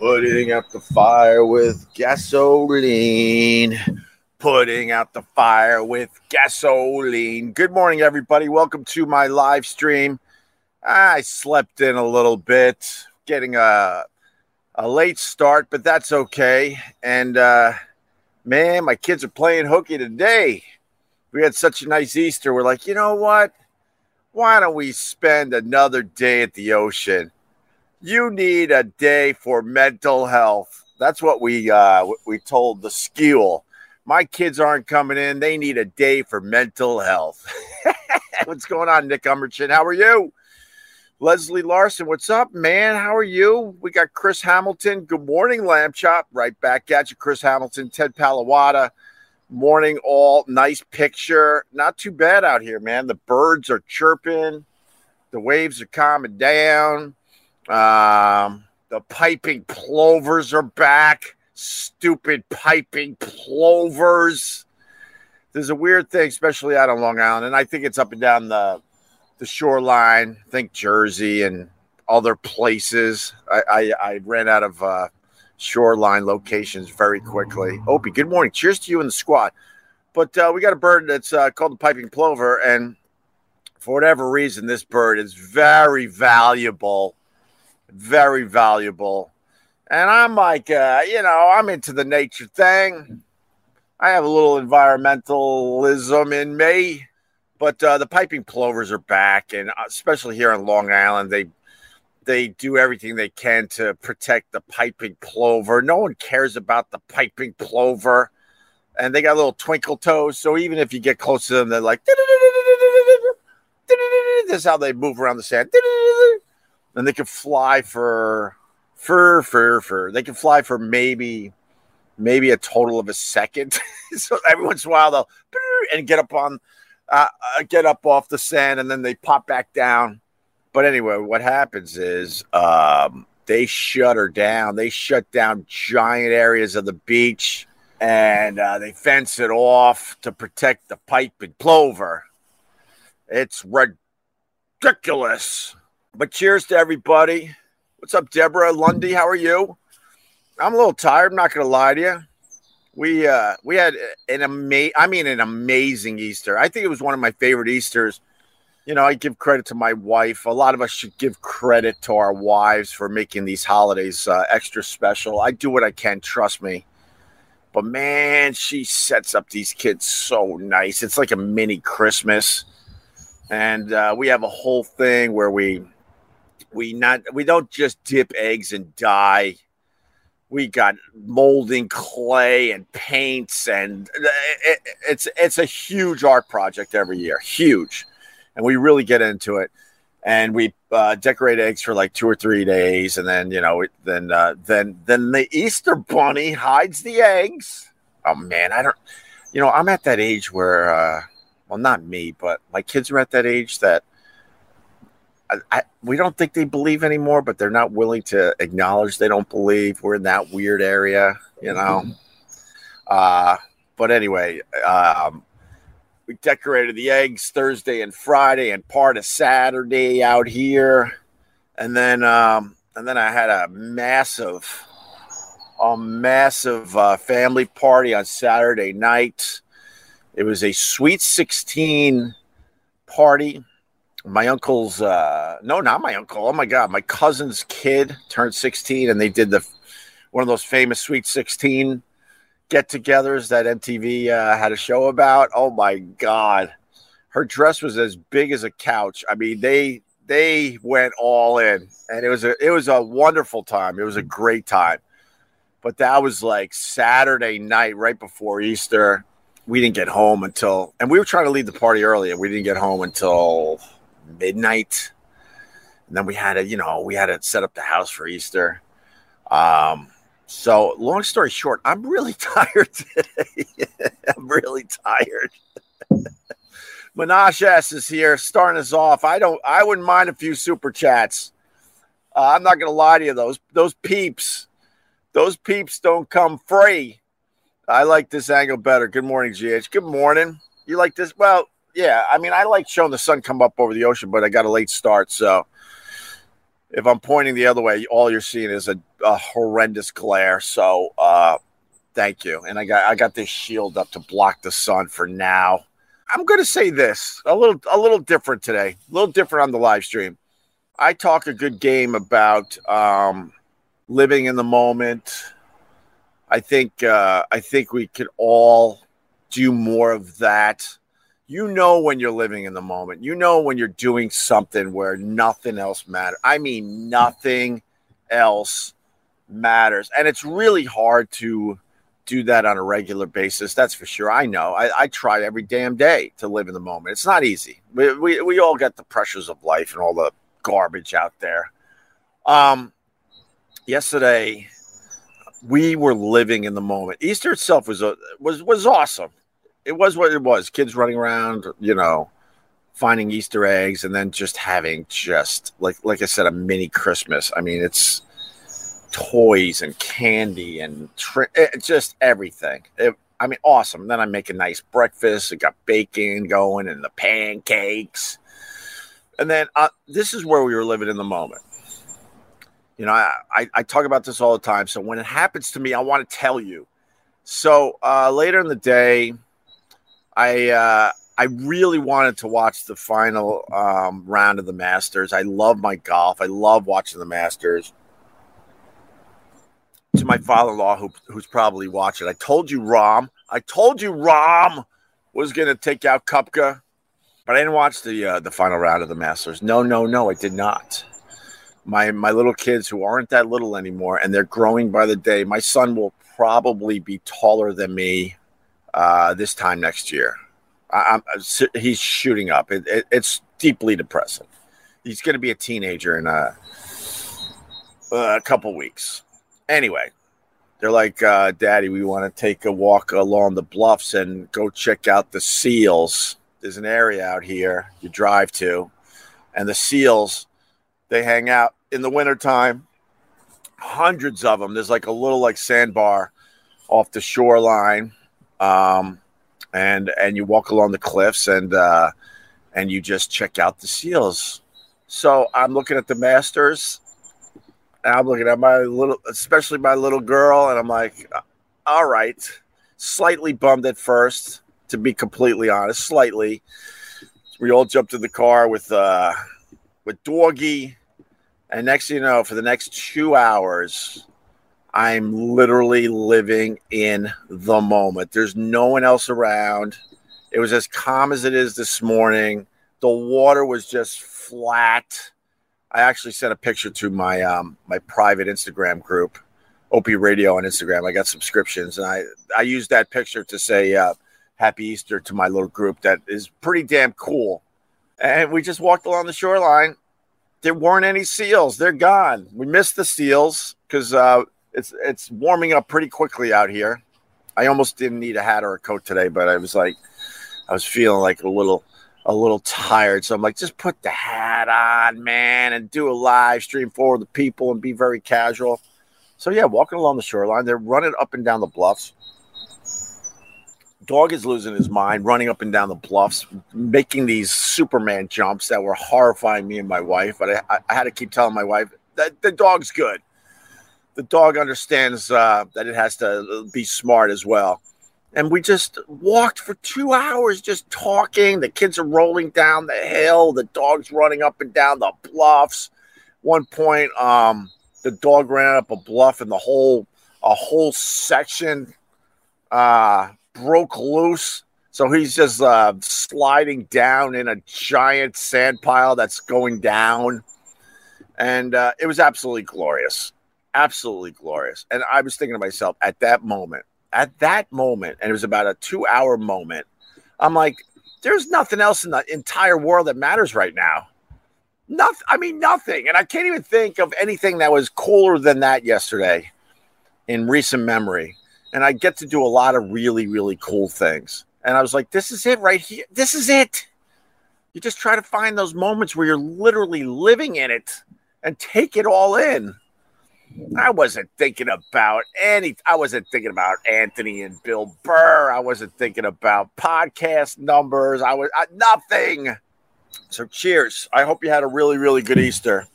Putting out the fire with gasoline. Putting out the fire with gasoline. Good morning, everybody. Welcome to my live stream. I slept in a little bit, getting a a late start, but that's okay. And uh, man, my kids are playing hooky today. We had such a nice Easter. We're like, you know what? Why don't we spend another day at the ocean? You need a day for mental health. That's what we uh, we told the school. My kids aren't coming in. They need a day for mental health. What's going on, Nick Umberchin? How are you? Leslie Larson, what's up, man? How are you? We got Chris Hamilton. Good morning, Lamb Chop. Right back at you, Chris Hamilton, Ted Palawada. Morning, all nice picture. Not too bad out here, man. The birds are chirping, the waves are calming down. Um, the piping plovers are back. Stupid piping plovers. There's a weird thing, especially out on Long Island, and I think it's up and down the the shoreline. Think Jersey and other places. I I, I ran out of uh, shoreline locations very quickly. Opie, good morning. Cheers to you and the squad. But uh, we got a bird that's uh, called the piping plover, and for whatever reason, this bird is very valuable, very valuable. And I'm like, uh, you know, I'm into the nature thing. I have a little environmentalism in me, but uh, the piping plovers are back, and uh, especially here on Long Island, they they do everything they can to protect the piping plover. No one cares about the piping plover, and they got little twinkle toes. So even if you get close to them, they're like, this is how they move around the sand, and they can fly for for for for. They can fly for maybe maybe a total of a second. so every once in a while they'll and get up on uh, uh, get up off the sand and then they pop back down. But anyway, what happens is um, they shut her down. They shut down giant areas of the beach and uh, they fence it off to protect the piping plover. It's ridiculous. But cheers to everybody. What's up, Deborah Lundy? How are you? I'm a little tired. I'm not going to lie to you. We uh we had an amazing I mean an amazing Easter. I think it was one of my favorite Easters. You know, I give credit to my wife. A lot of us should give credit to our wives for making these holidays uh, extra special. I do what I can, trust me. But man, she sets up these kids so nice. It's like a mini Christmas. And uh, we have a whole thing where we we not we don't just dip eggs and dye we got molding clay and paints and it, it's it's a huge art project every year huge. And we really get into it. And we uh, decorate eggs for like two or three days. And then you know then uh, then then the easter bunny hides the eggs. Oh man i don't you know i'm at that age where uh, well not me but my kids are at that age that I, I, we don't think they believe anymore, but they're not willing to acknowledge they don't believe. We're in that weird area, you know. Mm-hmm. Uh, but anyway, um, we decorated the eggs Thursday and Friday and part of Saturday out here, and then um, and then I had a massive, a massive uh, family party on Saturday night. It was a sweet sixteen party my uncle's uh no not my uncle. Oh my god my cousin's kid turned 16 and they did the one of those famous sweet 16 get-togethers that mtv uh, had a show about. Oh my god. Her dress was as big as a couch. I mean they they went all in and it was a it was a wonderful time. It was a great time. But that was like saturday night right before easter. We didn't get home until and we were trying to leave the party early and we didn't get home until midnight. And then we had to, you know, we had to set up the house for Easter. Um, so long story short, I'm really tired today. I'm really tired. Menage S is here, starting us off. I don't I wouldn't mind a few super chats. Uh, I'm not gonna lie to you, those those peeps, those peeps don't come free. I like this angle better. Good morning, GH. Good morning. You like this? Well, yeah, I mean, I like showing the sun come up over the ocean, but I got a late start, so if I'm pointing the other way, all you're seeing is a, a horrendous glare. So uh, thank you. And I got I got this shield up to block the sun for now. I'm going to say this a little a little different today, a little different on the live stream. I talk a good game about um, living in the moment. I think uh, I think we could all do more of that. You know when you're living in the moment. You know when you're doing something where nothing else matters. I mean, nothing else matters, and it's really hard to do that on a regular basis. That's for sure. I know. I, I, try every damn day to live in the moment. It's not easy. We, we, we all get the pressures of life and all the garbage out there. Um, yesterday, we were living in the moment. Easter itself was a, was was awesome. It was what it was. Kids running around, you know, finding Easter eggs, and then just having just like like I said, a mini Christmas. I mean, it's toys and candy and tri- it, eh, just everything. It, I mean, awesome. then I make a nice breakfast. I got bacon going and the pancakes. And then uh, this is where we were living in the moment. You know, I, I, I, talk about this all the time. So when it happens to me, I want to tell you. So uh, later in the day, I uh, I really wanted to watch the final um, round of the Masters. I love my golf. I love watching the Masters to my father-in-law who, who's probably watching. I told you Rahm. I told you Rahm was going to take out Koepka, but I didn't watch the uh, the final round of the Masters. No, no, no, I did not. My my little kids who aren't that little anymore, and they're growing by the day. My son will probably be taller than me uh, this time next year. I, he's shooting up. It, it, it's deeply depressing. He's going to be a teenager in a, a couple weeks Anyway, they're like, uh, Daddy, we want to take a walk along the bluffs and go check out the seals. There's an area out here you drive to, and the seals, they hang out in the wintertime. Hundreds of them. There's like a little like sandbar off the shoreline. Um, and and you walk along the cliffs and uh, and you just check out the seals. So I'm looking at the Masters and I'm looking at my little, especially my little girl, and I'm like, all right, slightly bummed at first, to be completely honest, slightly. We all jumped in the car with uh with Dawgie, and next you know, for the next two hours, I'm literally living in the moment. There's no one else around. It was as calm as it is this morning. The water was just flat I actually sent a picture to my um, my private Instagram group, OpieRadio on Instagram. I got subscriptions, and I I used that picture to say uh, Happy Easter to my little group. That is pretty damn cool. And we just walked along the shoreline. There weren't any seals. They're gone. We missed the seals because uh, it's it's warming up pretty quickly out here. I almost didn't need a hat or a coat today, but I was like, I was feeling like a little a little tired. So I'm like, just put the hat on, man, and do a live stream for the people and be very casual. So yeah, walking along the shoreline, they're running up and down the bluffs. Dog is losing his mind, running up and down the bluffs, making these Superman jumps that were horrifying me and my wife. But I, I had to keep telling my wife that the dog's good. The dog understands uh, that it has to be smart as well and we just walked for two hours just talking. The kids are rolling down the hill, the dog's running up and down the bluffs. One point, um, the dog ran up a bluff and the whole a whole section uh, broke loose. So he's just uh, sliding down in a giant sand pile that's going down. And uh, it was absolutely glorious. Absolutely glorious. And I was thinking to myself at that moment, at that moment, and it was about a two hour moment, I'm like, there's nothing else in the entire world that matters right now. Nothing. I mean, nothing. And I can't even think of anything that was cooler than that yesterday in recent memory. And I get to do a lot of really, really cool things. And I was like, this is it right here. This is it. You just try to find those moments where you're literally living in it and take it all in. I wasn't thinking about any. I wasn't thinking about Anthony and Bill Burr. I wasn't thinking about podcast numbers. I was I, nothing. So cheers. I hope you had a really really good Easter.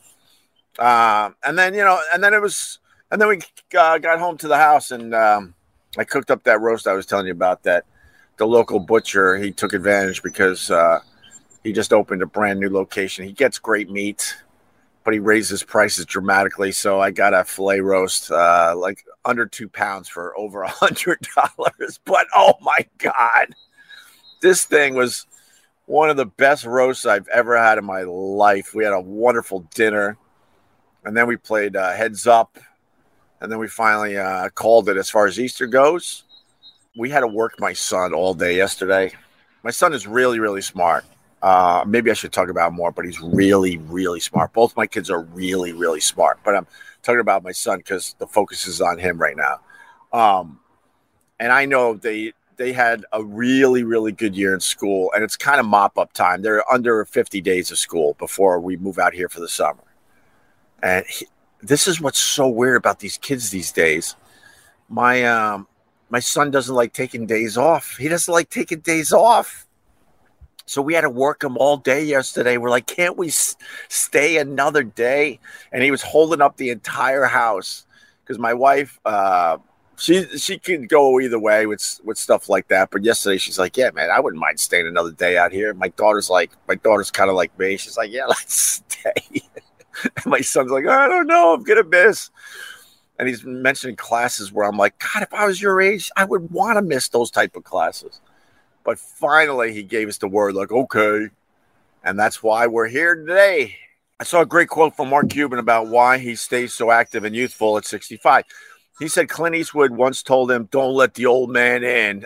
Uh, and then you know, and then it was, and then we uh, got home to the house, and um, I cooked up that roast I was telling you about. That the local butcher he took advantage because uh, he just opened a brand new location. He gets great meat, but he raises prices dramatically. So I got a filet roast, uh, like under two pounds for over a hundred dollars. But oh my god, this thing was one of the best roasts I've ever had in my life. We had a wonderful dinner, and then we played uh, Heads Up, and then we finally uh, called it as far as Easter goes. We had to work my son all day yesterday. My son is really, really smart. Uh, maybe I should talk about more, but he's really, really smart. Both my kids are really, really smart. But I'm talking about my son because the focus is on him right now. Um, and I know they they had a really, really good year in school, and it's kind of mop up time. They're under 50 days of school before we move out here for the summer. And he, this is what's so weird about these kids these days. My um, my son doesn't like taking days off. He doesn't like taking days off so we had to work him all day yesterday. We're like, can't we s- stay another day? And he was holding up the entire house because my wife, uh, she she can go either way with with stuff like that. But yesterday she's like, yeah, man, I wouldn't mind staying another day out here. My daughter's like, my daughter's kind of like me. She's like, yeah, let's stay. and my son's like, I don't know, I'm gonna miss. And he's mentioning classes where I'm like, God, if I was your age, I would want to miss those type of classes. But finally, he gave us the word, like, okay. And that's why we're here today. I saw a great quote from Mark Cuban about why he stays so active and youthful at 65. He said Clint Eastwood once told him, Don't let the old man in.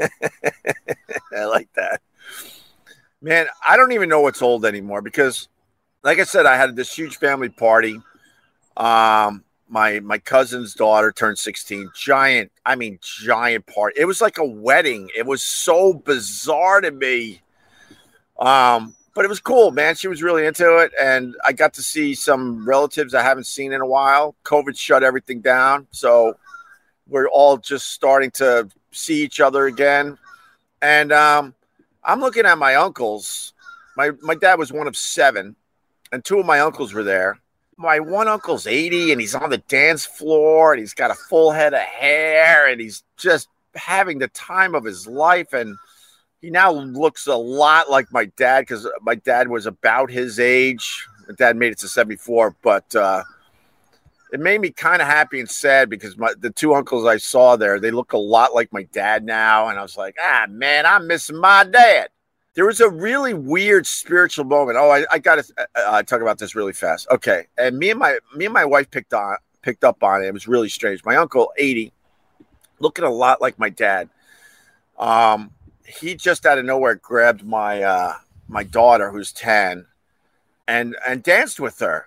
I like that. Man, I don't even know what's old anymore because, like I said, I had this huge family party. Um, my my cousin's daughter turned 16 giant i mean giant party. It was like a wedding. It was so bizarre to me. Um but it was cool man. She was really into it and i got to see some relatives i haven't seen in a while. Covid shut everything down so we're all just starting to see each other again. And um i'm looking at my uncles. My my dad was one of seven and two of my uncles were there my one uncle's 80 and he's on the dance floor and he's got a full head of hair and he's just having the time of his life. And he now looks a lot like my dad because my dad was about his age. My dad made it to 74 but uh, it made me kind of happy and sad because my the two uncles i saw there they look a lot like my dad now. And i was like ah man i'm missing my dad there was a really weird spiritual moment. Oh, I, I got to uh, uh, talk about this really fast. Okay, and me and my me and my wife picked on picked up on it. It was really strange. My uncle, eighty, looking a lot like my dad. Um, he just out of nowhere grabbed my uh, my daughter, who's ten, and and danced with her.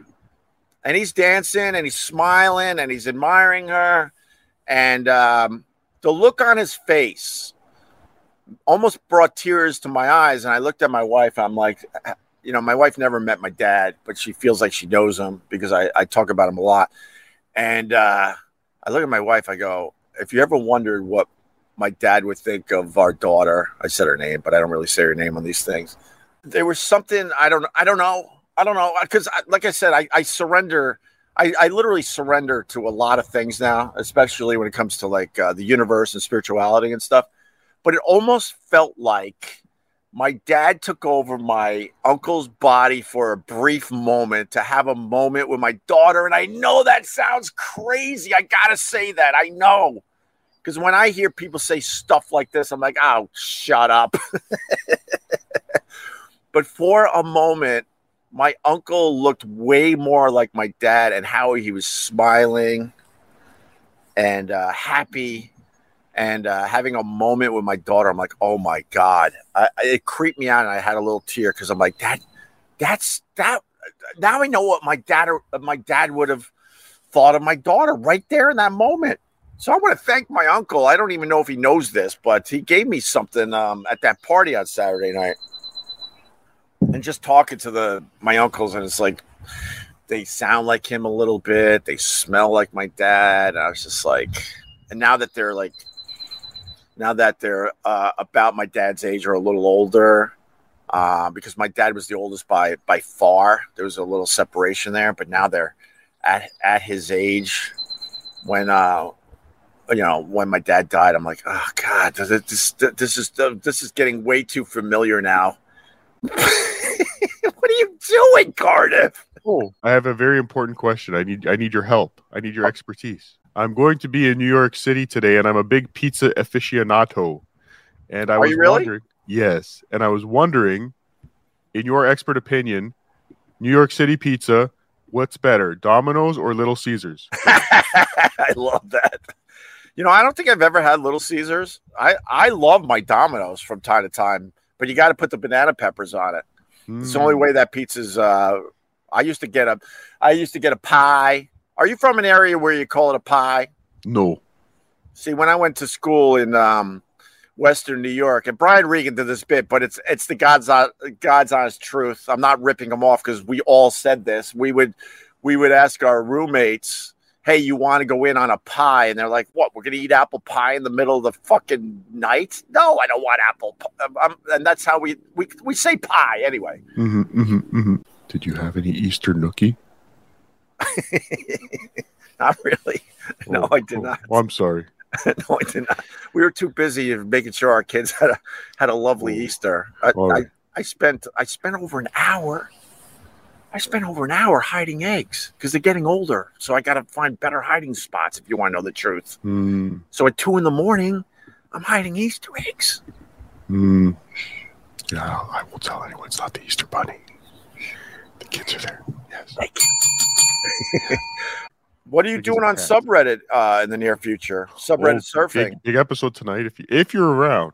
And he's dancing and he's smiling and he's admiring her, and um, the look on his face almost brought tears to my eyes. And I looked at my wife. I'm like, you know, my wife never met my dad, but she feels like she knows him because I, I talk about him a lot. And uh, I look at my wife. I go, if you ever wondered what my dad would think of our daughter, I said her name, but I don't really say her name on these things. There was something I don't I don't know. I don't know because, like I said, I, I surrender. I, I, literally surrender to a lot of things now, especially when it comes to like uh, the universe and spirituality and stuff but it almost felt like my dad took over my uncle's body for a brief moment to have a moment with my daughter. And I know that sounds crazy. I got to say that. I know. Because when I hear people say stuff like this, I'm like, oh, shut up. but for a moment, my uncle looked way more like my dad and how he was smiling and uh, happy and uh, having a moment with my daughter, I'm like, oh my god, I, it creeped me out, and I had a little tear because I'm like, that, that's that. Now I know what my dad, my dad would have thought of my daughter right there in that moment. So I want to thank my uncle. I don't even know if he knows this, but he gave me something um, at that party on Saturday night, and just talking to the my uncles, and it's like they sound like him a little bit. They smell like my dad. And I was just like, and now that they're like now that they're uh, about my dad's age or a little older, uh, because my dad was the oldest by by far. There was a little separation there, but now they're at at his age when uh you know when my dad died. I'm like, oh god, this this, this is this is getting way too familiar now. what are you doing, Cardiff? Oh, I have a very important question. I need I need your help. I need your expertise. I'm going to be in New York City today, and I'm a big pizza aficionado. And I Are was really? wondering, yes, and I was wondering, in your expert opinion, New York City pizza, what's better, Domino's or Little Caesars? I love that. You know, I don't think I've ever had Little Caesars. I I love my Domino's from time to time, but you got to put the banana peppers on it. It's the only Mm, way that pizza's. Uh, I used to get a, I used to get a pie. Are you from an area where you call it a pie? No. See, when I went to school in um, Western New York, and Brian Regan did this bit, but it's it's the God's God's honest truth. I'm not ripping him off because we all said this. We would we would ask our roommates, "Hey, you want to go in on a pie?" And they're like, "What? We're gonna eat apple pie in the middle of the fucking night?" No, I don't want apple. Pie. Um, and that's how we we we say pie anyway. hmm hmm hmm Did you have any Easter nookie? not really. No, Oh, I did oh, not. oh, I'm sorry. no, I did not. We were too busy making sure our kids had a had a lovely Oh. Easter. I, I. I spent I spent over an hour. I spent over an hour hiding eggs because they're getting older. So I got to find better hiding spots if you want to know the truth. Mm, So at two in the morning, I'm hiding Easter eggs. mm. Yeah, I won't tell anyone. It's not the Easter Bunny. The kids are there. Yes. What are you doing on subreddit uh, in the near future? Subreddit Oh, surfing. Big, big episode tonight. If you if you're around,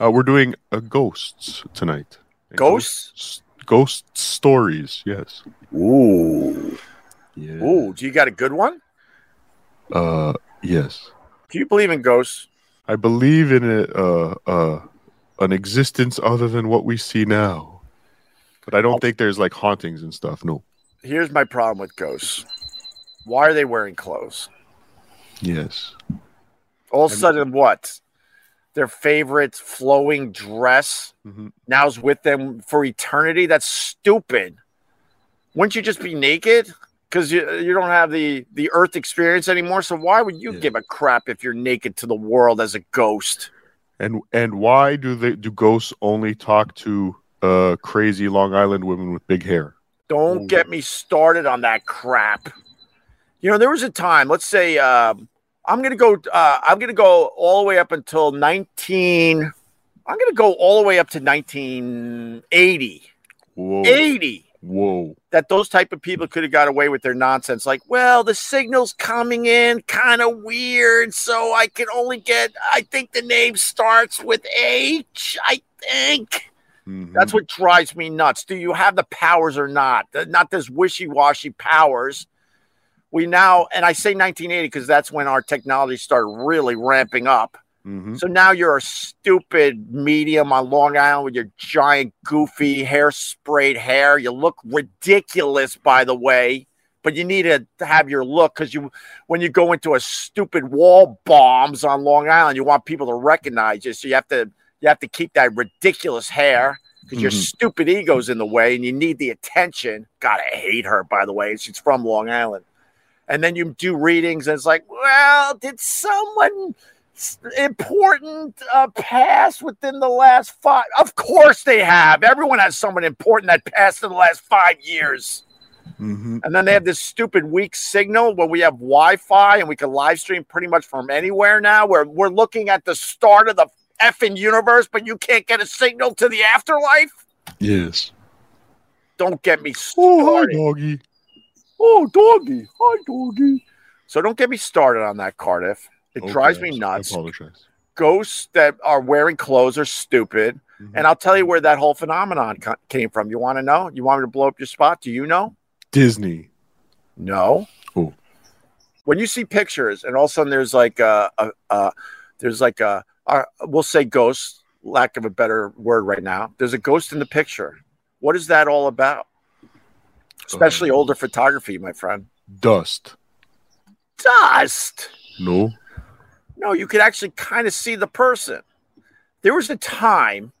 uh, we're doing uh, ghosts tonight. Ghosts? Ghost, ghost stories. Yes. Ooh. Yeah. Ooh. Do you got a good one? Uh. Yes. Do you believe in ghosts? I believe in a uh uh an existence other than what we see now, but I don't think there's like hauntings and stuff. No. Here's my problem with ghosts. Why are they wearing clothes? Yes. All of a sudden, what? Their favorite flowing dress hmm now is with them for eternity? That's stupid. Wouldn't you just be naked? Because you, you don't have the, the earth experience anymore. So why would you Yeah. give a crap if you're naked to the world as a ghost? And and why do they do ghosts only talk to uh crazy Long Island women with big hair? Don't Ooh. get me started on that crap. You know, there was a time, let's say, um, I'm going to go, uh, I'm going to go all the way up until 19, I'm going to go all the way up to 1980. Whoa. 80 Whoa. that those type of people could have got away with their nonsense like well the signal's coming in kind of weird so i can only get i think the name starts with h i think Mhm. that's what drives me nuts do you have the powers or not not this wishy-washy powers we now and i say 1980 because that's when our technology started really ramping up Mhm. so now you're a stupid medium on Long Island with your giant, goofy, hair sprayed hair. You look ridiculous, by the way, but you need to have your look because you, when you go into a stupid Waldbaum's on Long Island, you want people to recognize you. So you have to, you have to keep that ridiculous hair because your Mhm. stupid ego's in the way, and you need the attention. God, I hate her, by the way. She's from Long Island. And then you do readings, and it's like, well, did someone important uh, pass within the last five? Of course they have. Everyone has someone important that passed in the last five years. Mhm. And then they have this stupid weak signal where we have Wi-Fi and we can live stream pretty much from anywhere now. Where we're looking at the start of the effing universe, but you can't get a signal to the afterlife. Yes. Don't get me started. Oh, hi, doggy. Oh, doggy. Hi, doggy. So don't get me started on that, Cardiff. It Okay, drives me nuts. I apologize. Ghosts that are wearing clothes are stupid. Mhm. And I'll tell you where that whole phenomenon co- came from. You want to know? You want me to blow up your spot? Do you know? Disney. No. Oh. When you see pictures, and all of a sudden there's like a, a, a there's like a, a, we'll say ghost, lack of a better word right now. There's a ghost in the picture. What is that all about? Especially Uh, older photography, my friend. Dust. Dust. No. No, you could actually kind of see the person. There was a time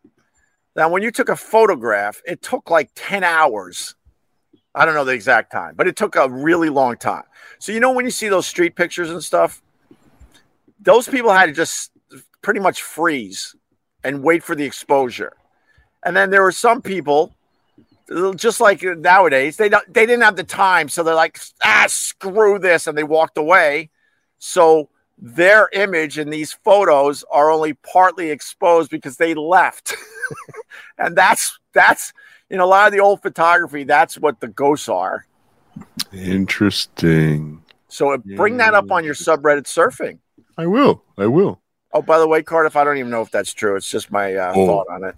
Now, when you took a photograph, it took like 10 hours. I don't know the exact time, but it took a really long time. So, you know, when you see those street pictures and stuff, those people had to just pretty much freeze and wait for the exposure. And then there were some people, just like nowadays, they don't, they didn't have the time, so they're like, ah, screw this, and they walked away. So their image in these photos are only partly exposed because they left, and that's that's in a lot of the old photography. That's what the ghosts are. Interesting. So bring that up on your subreddit surfing. I will. I will. Oh, by the way, Cardiff, I don't even know if that's true. It's just my uh, Oh. thought on it.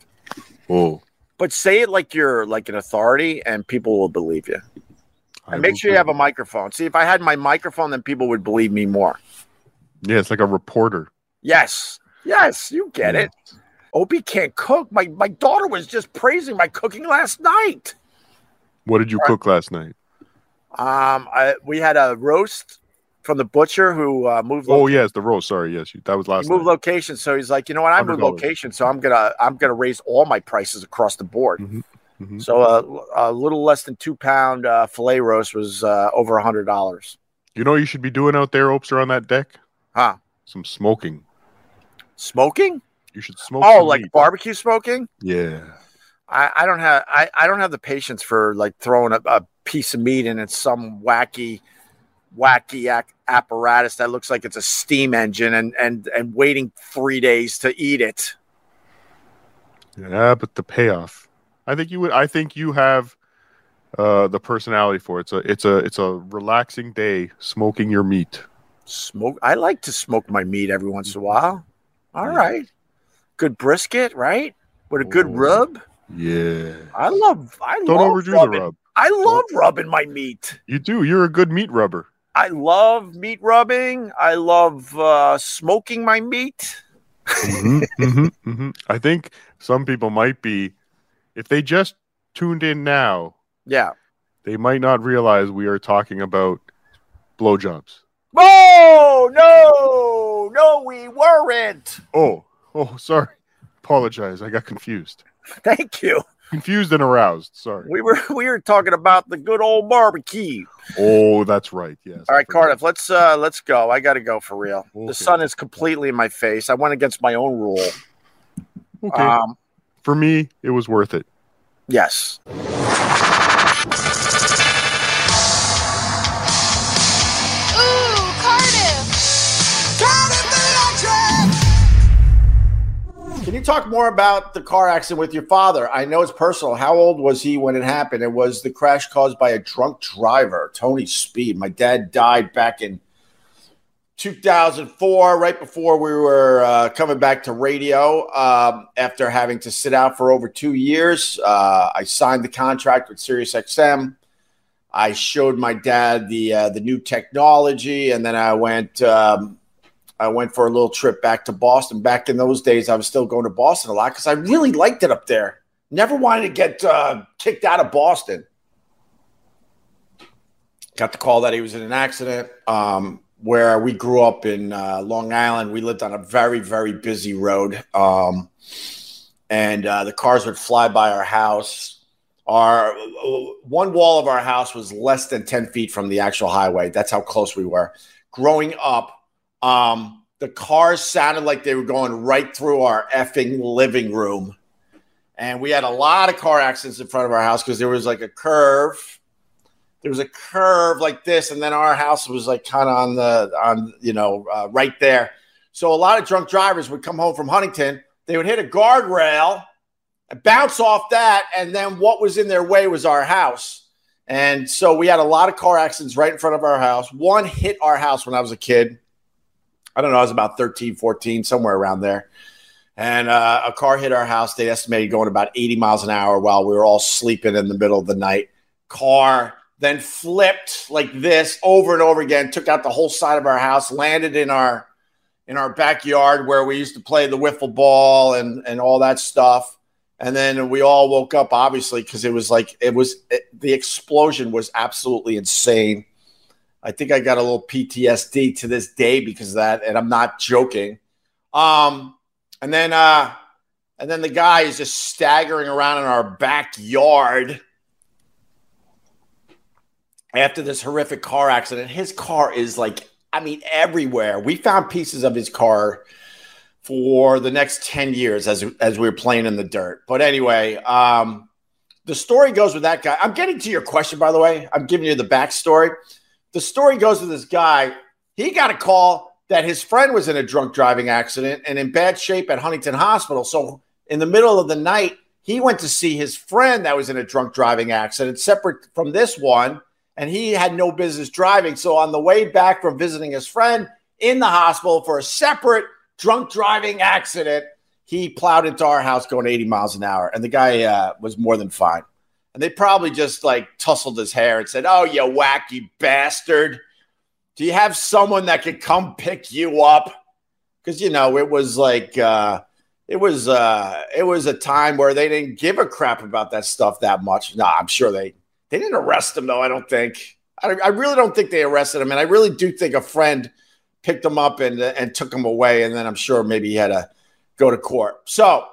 Oh, But say it like you're like an authority, and people will believe you. I And make sure you have a microphone. See, if I had my microphone, then people would believe me more. Yeah, it's like a reporter. Yes, yes, you get Yeah. it. Opie can't cook. My my daughter was just praising my cooking last night. What did you cook last night? Um, I, we had a roast from the butcher who uh, moved. Oh yes, the roast. Sorry, yes, that was last. he moved night. location, so he's like, you know what? I moved $100. location, so I'm gonna I'm gonna raise all my prices across the board. Mhm, mhm. So uh, a little less than two pound uh, fillet roast was uh, over a hundred dollars. You know what you should be doing out there, Opes, on that deck? Huh? Some smoking. Smoking? You should smoke. Oh, like meat. barbecue smoking? Yeah. I, I don't have I, I don't have the patience for like throwing a, a piece of meat in it's some wacky wacky ac- apparatus that looks like it's a steam engine and and and waiting three days to eat it. Yeah, but the payoff. I think you would. I think you have uh, the personality for it. It's a. It's a. It's a relaxing day smoking your meat. Smoke. I like to smoke my meat every once in a while. All Yeah. right, good brisket, right? With a good Oh. rub. Yeah. I love. I Don't love overdo the rub. I love rubbing my meat. You do. You're a good meat rubber. I love meat rubbing. I love uh, smoking my meat. Mhm, mhm, mhm. I think some people might be, if they just tuned in now, Yeah. they might not realize we are talking about blowjobs. Oh no, no, we weren't. Oh, oh, sorry. Apologize. I got confused. Thank you. Confused and aroused. Sorry. We were we were talking about the good old barbecue. Oh, that's right. Yes. All right. Cardiff, let's uh let's go. I got to go for real. Okay. The sun is completely in my face. I went against my own rule. Okay. Um, For me, it was worth it. yes. Can you talk more about the car accident with your father? I know it's personal. How old was he when it happened? It was the crash caused by a drunk driver, Tony Speed. My dad died back in 2004, right before we were uh, coming back to radio um, after having to sit out for over two years. Uh, I signed the contract with SiriusXM. I showed my dad the uh, the new technology, and then I went um, I went for a little trip back to Boston. Back in those days, I was still going to Boston a lot because I really liked it up there. Never wanted to get uh, kicked out of Boston. Got the call that he was in an accident. Um, where we grew up in uh, Long Island, we lived on a very, very busy road. Um, and uh, the cars would fly by our house. Our one wall of our house was less than 10 feet from the actual highway. That's how close we were. Growing up, um, the cars sounded like they were going right through our effing living room. And we had a lot of car accidents in front of our house because there was like a curve. There was a curve like this, and then our house was like kind of on the on you know uh, right there. So a lot of drunk drivers would come home from Huntington. They would hit a guardrail, bounce off that, and then what was in their way was our house. And so we had a lot of car accidents right in front of our house. One hit our house when I was a kid. I don't know, I was about 13, 14, somewhere around there. And uh, a car hit our house. They estimated going about 80 miles an hour while we were all sleeping in the middle of the night. Car then flipped like this over and over again, took out the whole side of our house, landed in our in our backyard where we used to play the wiffle ball and and all that stuff. And then we all woke up, obviously, because it was like it was it, the explosion was absolutely insane. I think I got a little PTSD to this day because of that, and I'm not joking. Um, and then uh, And then the guy is just staggering around in our backyard after this horrific car accident. His car is like, I mean, everywhere. We found pieces of his car for the next 10 years as, as we were playing in the dirt. But anyway, um, the story goes with that guy. I'm getting to your question, by the way. I'm giving you the backstory. The story goes with this guy. He got a call that his friend was in a drunk driving accident and in bad shape at Huntington Hospital. So, in the middle of the night, he went to see his friend that was in a drunk driving accident, separate from this one and he had no business driving. So on the way back from visiting his friend in the hospital for a separate drunk driving accident, he plowed into our house going 80 miles an hour, and the guy uh, was more than fine. And they probably just like tussled his hair and said, "Oh, you wacky bastard! Do you have someone that could come pick you up?" Because you know it was like uh, it was uh, it was a time where they didn't give a crap about that stuff that much. No, I'm sure they they didn't arrest him, though, I don't think. I, I, really don't think they arrested him. And I really do think a friend picked him up and, and took him away. And then I'm sure maybe he had to go to court. So, a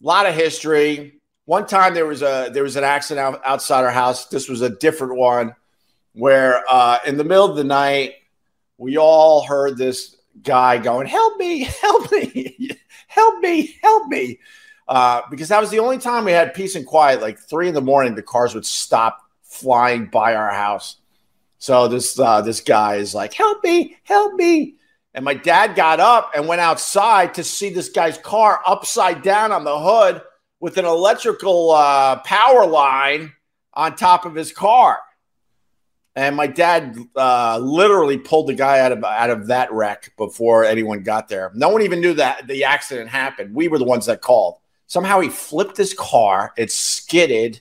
lot of history. One time there was a there was an accident out, outside our house. This was a different one where uh, in the middle of the night we all heard this guy going, "Help me! Help me! help me! Help me!" Uh, because that was the only time we had peace and quiet. Like three in the morning, the cars would stop flying by our house. So this uh, this guy is like, "Help me! Help me!" And my dad got up and went outside to see this guy's car upside down on the hood with an electrical uh, power line on top of his car. And my dad uh, literally pulled the guy out of out of that wreck before anyone got there. No one even knew that the accident happened. We were the ones that called. Somehow he flipped his car. It skidded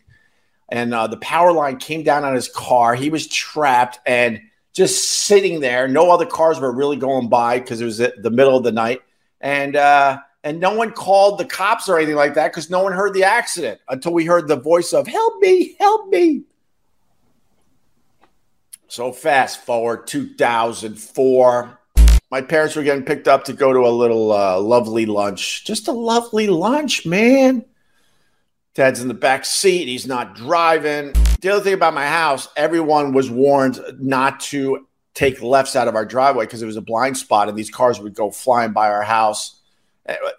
and uh, the power line came down on his car. He was trapped and just sitting there. No other cars were really going by because it was the middle of the night, and uh, and no one called the cops or anything like that because no one heard the accident until we heard the voice of "Help me! Help me!" So fast forward 2004. My parents were getting picked up to go to a little uh, lovely lunch. Just a lovely lunch, man. Ted's in the back seat. He's not driving. The other thing about my house, everyone was warned not to take lefts out of our driveway because it was a blind spot and these cars would go flying by our house,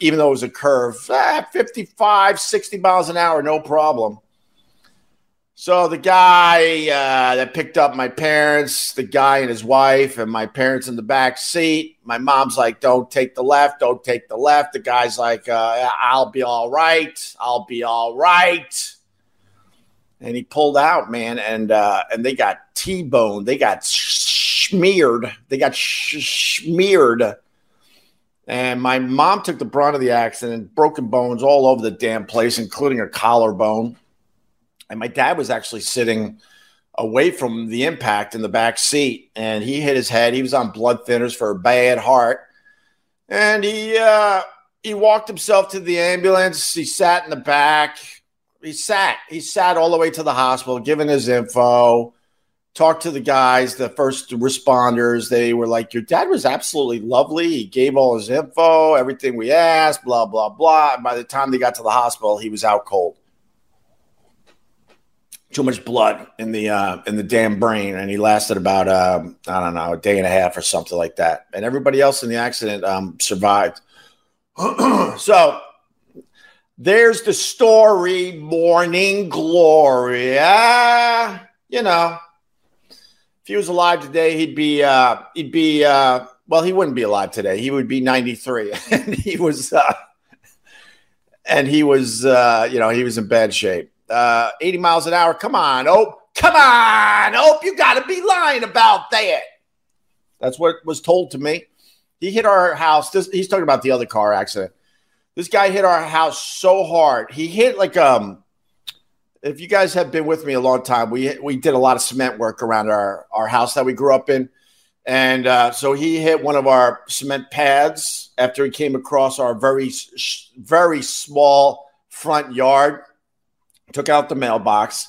even though it was a curve, eh, 55, 60 miles an hour, no problem. So the guy uh, that picked up my parents, the guy and his wife, and my parents in the back seat. My mom's like, "Don't take the left. Don't take the left." The guy's like, uh, "I'll be all right. I'll be all right." And he pulled out, man, and uh, and they got t-boned. They got smeared. They got smeared. And my mom took the brunt of the accident, broken bones all over the damn place, including her collarbone. And my dad was actually sitting away from the impact in the back seat and he hit his head. He was on blood thinners for a bad heart. And he uh he walked himself to the ambulance. He sat in the back. He sat he sat all the way to the hospital giving his info talked to the guys the first responders they were like your dad was absolutely lovely he gave all his info everything we asked blah blah blah and by the time they got to the hospital he was out cold too much blood in the uh, in the damn brain, and he lasted about uh, I don't know a day and a half or something like that. And everybody else in the accident um, survived. so there's the story, Morning Glory. Uh, you know, if he was alive today, he'd be uh, he'd be uh, well, he wouldn't be alive today. He would be 93, and he was uh, and he was uh, you know he was in bad shape uh, 80 miles an hour. Come on, oh, come on, oh, you got to be lying about that. That's what was told to me. He hit our house. This, he's talking about the other car accident. This guy hit our house so hard. He hit like um. If you guys have been with me a long time, we we did a lot of cement work around our our house that we grew up in, and uh, so he hit one of our cement pads after he came across our very very small front yard took out the mailbox,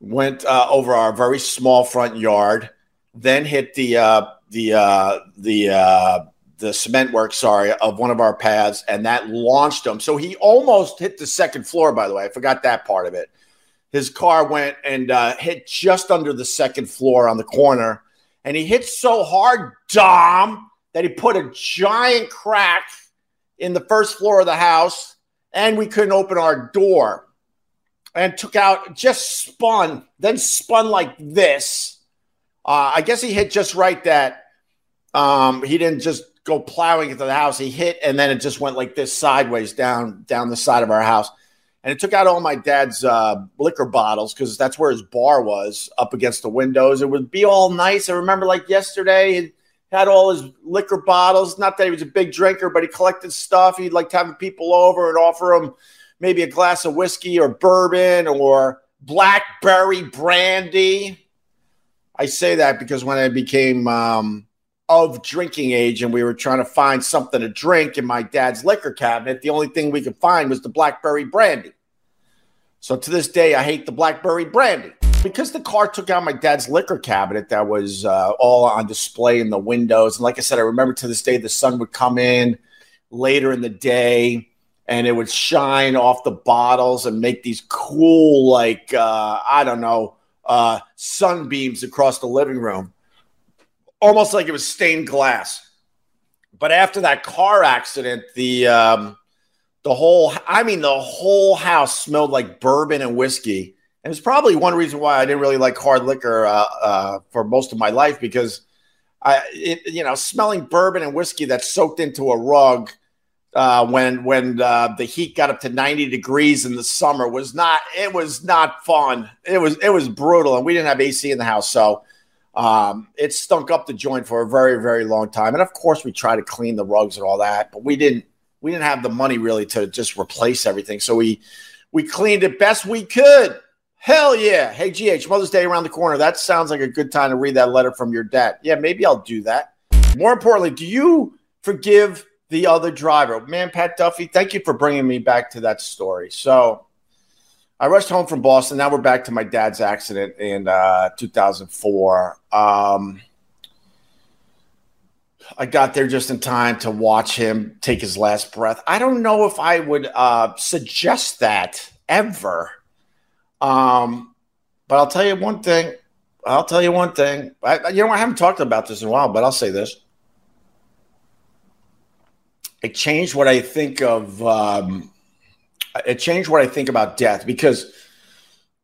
went uh, over our very small front yard, then hit the uh, the uh, the uh, the cement work, sorry, of one of our paths, and that launched him. So he almost hit the second floor. By the way, I forgot that part of it. His car went and uh, hit just under the second floor on the corner, and he hit so hard, Dom, that he put a giant crack in the first floor of the house, and we couldn't open our door. And took out, just spun, then spun like this. Uh, I guess he hit just right that um, he didn't just go plowing into the house. He hit, and then it just went like this sideways down down the side of our house. And it took out all my dad's uh, liquor bottles because that's where his bar was up against the windows. It would be all nice. I remember like yesterday, he had all his liquor bottles. Not that he was a big drinker, but he collected stuff. He'd like to have people over and offer them maybe a glass of whiskey or bourbon or blackberry brandy. I say that because when I became um, of drinking age and we were trying to find something to drink in my dad's liquor cabinet, the only thing we could find was the blackberry brandy. So to this day, I hate the blackberry brandy because the car took out my dad's liquor cabinet that was uh, all on display in the windows. And like I said, I remember to this day the sun would come in later in the day and it would shine off the bottles and make these cool, like, uh, I don't know, uh, sunbeams across the living room, almost like it was stained glass. But after that car accident, the um, the whole I mean the whole house smelled like bourbon and whiskey. And it's probably one reason why I didn't really like hard liquor uh, uh, for most of my life because I, it, you know, smelling bourbon and whiskey that's soaked into a rug uh, when when uh, the heat got up to 90 degrees in the summer was not it was not fun. It was it was brutal, and we didn't have AC in the house, so um, it stunk up the joint for a very very long time. And of course, we tried to clean the rugs and all that, but we didn't we didn't have the money really to just replace everything. So we we cleaned it best we could. Hell yeah! Hey GH, Mother's Day around the corner. That sounds like a good time to read that letter from your dad. Yeah, maybe I'll do that. More importantly, do you forgive? the other driver. Man, Pat Duffy, thank you for bringing me back to that story. So I rushed home from Boston. Now we're back to my dad's accident in uh, 2004. Um, I got there just in time to watch him take his last breath. I don't know if I would uh, suggest that ever. Um, but I'll tell you one thing. I'll tell you one thing. I, you know, I haven't talked about this in a while, but I'll say this it changed what I think of. Um, it changed what I think about death because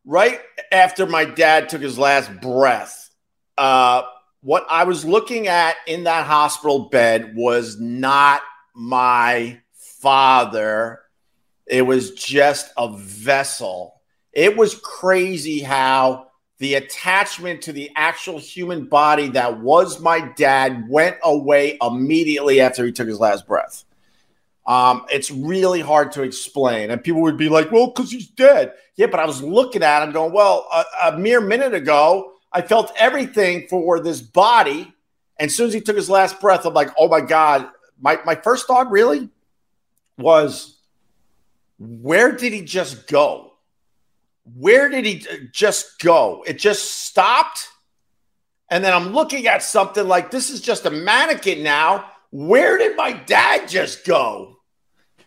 right after my dad took his last breath, uh, what I was looking at in that hospital bed was not my father. It was just a vessel. It was crazy how the attachment to the actual human body that was my dad went away immediately after he took his last breath. Um, it's really hard to explain. And people would be like, well, because he's dead. Yeah, but I was looking at him going, well, a, a, mere minute ago, I felt everything for this body. And as soon as he took his last breath, I'm like, oh my God. My, my first thought really was, where did he just go? Where did he just go? It just stopped. And then I'm looking at something like this is just a mannequin now. Where did my dad just go?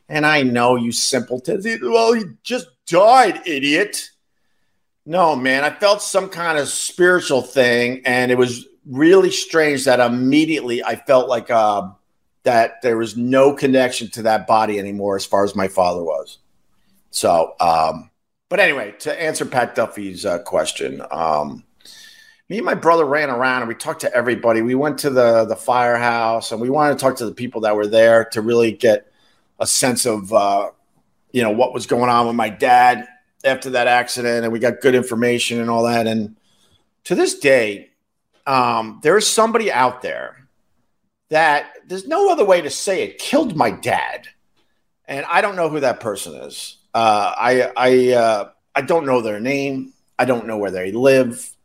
And I know you simpletons. Well, he just died, idiot. No, man, I felt some kind of spiritual thing, and it was really strange that immediately I felt like uh, that there was no connection to that body anymore as far as my father was. So, um, but anyway, to answer Pat Duffy's uh, question, um, me and my brother ran around and we talked to everybody. We went to the the firehouse and we wanted to talk to the people that were there to really get a sense of uh, you know what was going on with my dad after that accident, and we got good information and all that. And to this day, um, there is somebody out there that there's no other way to say it killed my dad, and I don't know who that person is. Uh, I I uh, I don't know their name. I don't know where they live.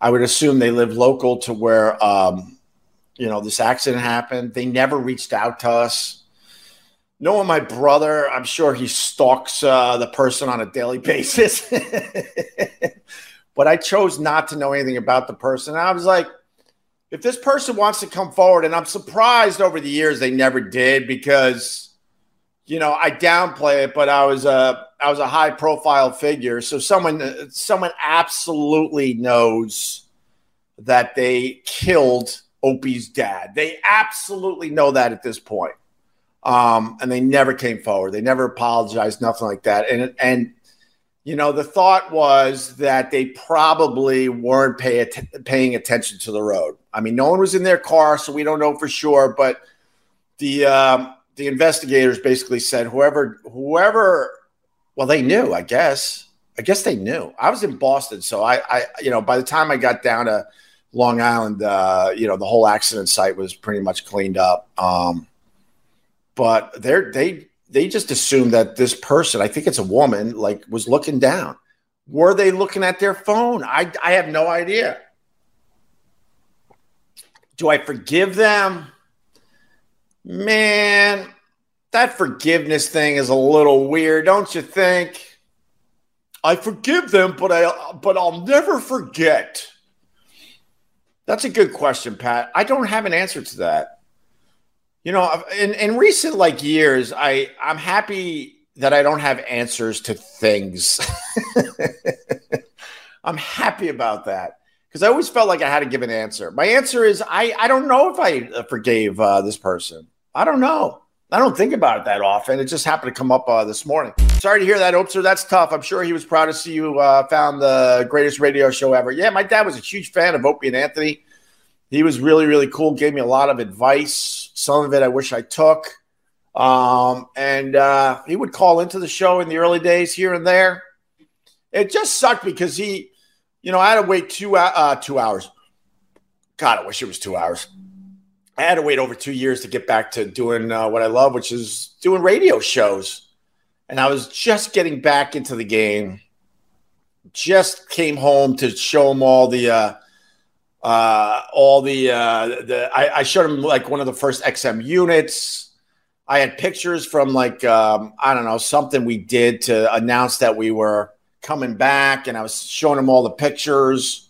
I would assume they live local to where um, you know this accident happened. They never reached out to us knowing my brother, I'm sure he stalks uh, the person on a daily basis. but I chose not to know anything about the person. I was like, if this person wants to come forward, and I'm surprised over the years they never did because, you know, I downplay it, but I was a I was a high profile figure, so someone someone absolutely knows that they killed Opie's dad. They absolutely know that at this point. Um, and they never came forward. They never apologized, nothing like that. And and you know, the thought was that they probably weren't pay att- paying attention to the road. I mean, no one was in their car, so we don't know for sure. But the um, the investigators basically said whoever whoever, well, they knew. I guess. I guess they knew. I was in Boston, so I, I you know, by the time I got down to Long Island, uh, you know, the whole accident site was pretty much cleaned up. Um, but they're they they just assumed that this person, I think it's a woman, like was looking down. Were they looking at their phone? I I have no idea. Do I forgive them? Man, that forgiveness thing is a little weird, don't you think? I forgive them, but I but I'll never forget. That's a good question, Pat. I don't have an answer to that. You know, in, in recent like years, I I'm happy that I don't have answers to things. I'm happy about that because I always felt like I had to give an answer. My answer is I I don't know if I forgave uh, this person. I don't know. I don't think about it that often. It just happened to come up uh, this morning. Sorry to hear that, Opser. That's tough. I'm sure he was proud to see you uh, found the greatest radio show ever. Yeah, my dad was a huge fan of Opie and Anthony. He was really, really cool. Gave me a lot of advice. Some of it I wish I took. Um, and uh, he would call into the show in the early days here and there. It just sucked because he, you know, I had to wait two uh, two hours. God, I wish it was two hours. I had to wait over two years to get back to doing uh, what I love, which is doing radio shows. And I was just getting back into the game. Just came home to show him all the, uh, uh, all the, uh, the. I, I showed him like one of the first XM units. I had pictures from like um, I don't know something we did to announce that we were coming back, and I was showing him all the pictures.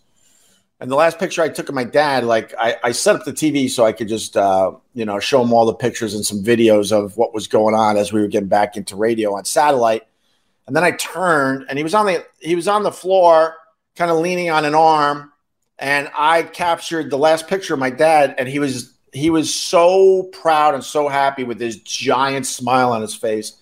And the last picture I took of my dad, like I, I set up the TV so I could just, uh, you know, show him all the pictures and some videos of what was going on as we were getting back into radio on satellite. And then I turned, and he was on the he was on the floor, kind of leaning on an arm, and I captured the last picture of my dad, and he was he was so proud and so happy with his giant smile on his face,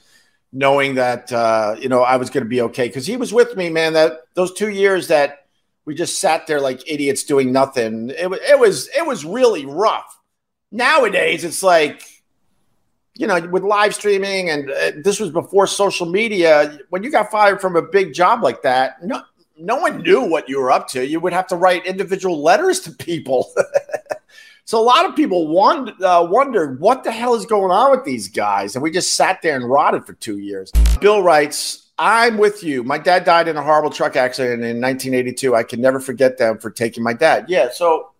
knowing that uh, you know I was going to be okay because he was with me, man. That those two years that we just sat there like idiots doing nothing. It, it was it was really rough. Nowadays, it's like you know, with live streaming, and uh, this was before social media. When you got fired from a big job like that, no, no one knew what you were up to. You would have to write individual letters to people. so a lot of people wondered, uh, wondered what the hell is going on with these guys, and we just sat there and rotted for two years. Bill writes, I'm with you. My dad died in a horrible truck accident in 1982. I can never forget them for taking my dad. Yeah, so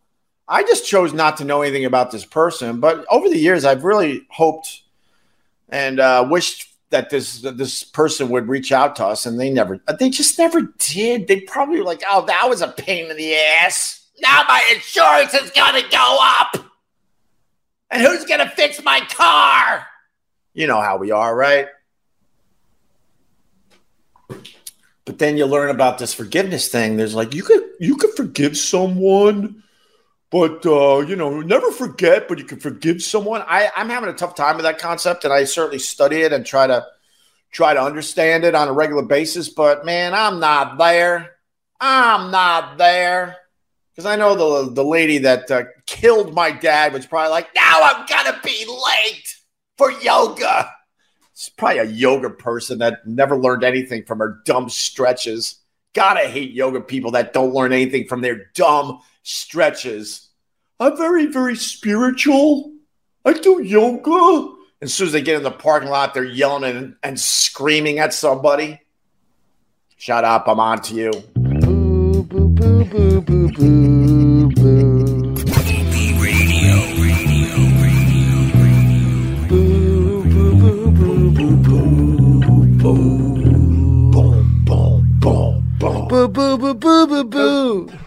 I just chose not to know anything about this person, but over the years, I've really hoped and uh, wished that this this person would reach out to us, and they never, uh, they just never did. They probably were like, "Oh, that was a pain in the ass. Now my insurance is gonna go up, and who's gonna fix my car?" You know how we are, right? but then you learn about this forgiveness thing there's like you could you could forgive someone but uh, you know never forget but you can forgive someone. I, i'm having a tough time with that concept and i certainly study it and try to try to understand it on a regular basis but man i'm not there. I'm not there. Because i know the the lady that uh, killed my dad was probably like now i'm gonna be late for yoga. She's probably a yoga person that never learned anything from her dumb stretches. Gotta hate yoga people that don't learn anything from their dumb stretches. I'm very, very spiritual. I do yoga. As soon as they get in the parking lot, they're yelling and, and screaming at somebody. Shut up, I'm on to you. Boo, boo, boo, boo, boo, boo, boo. Boo, boo, boo, boo, boo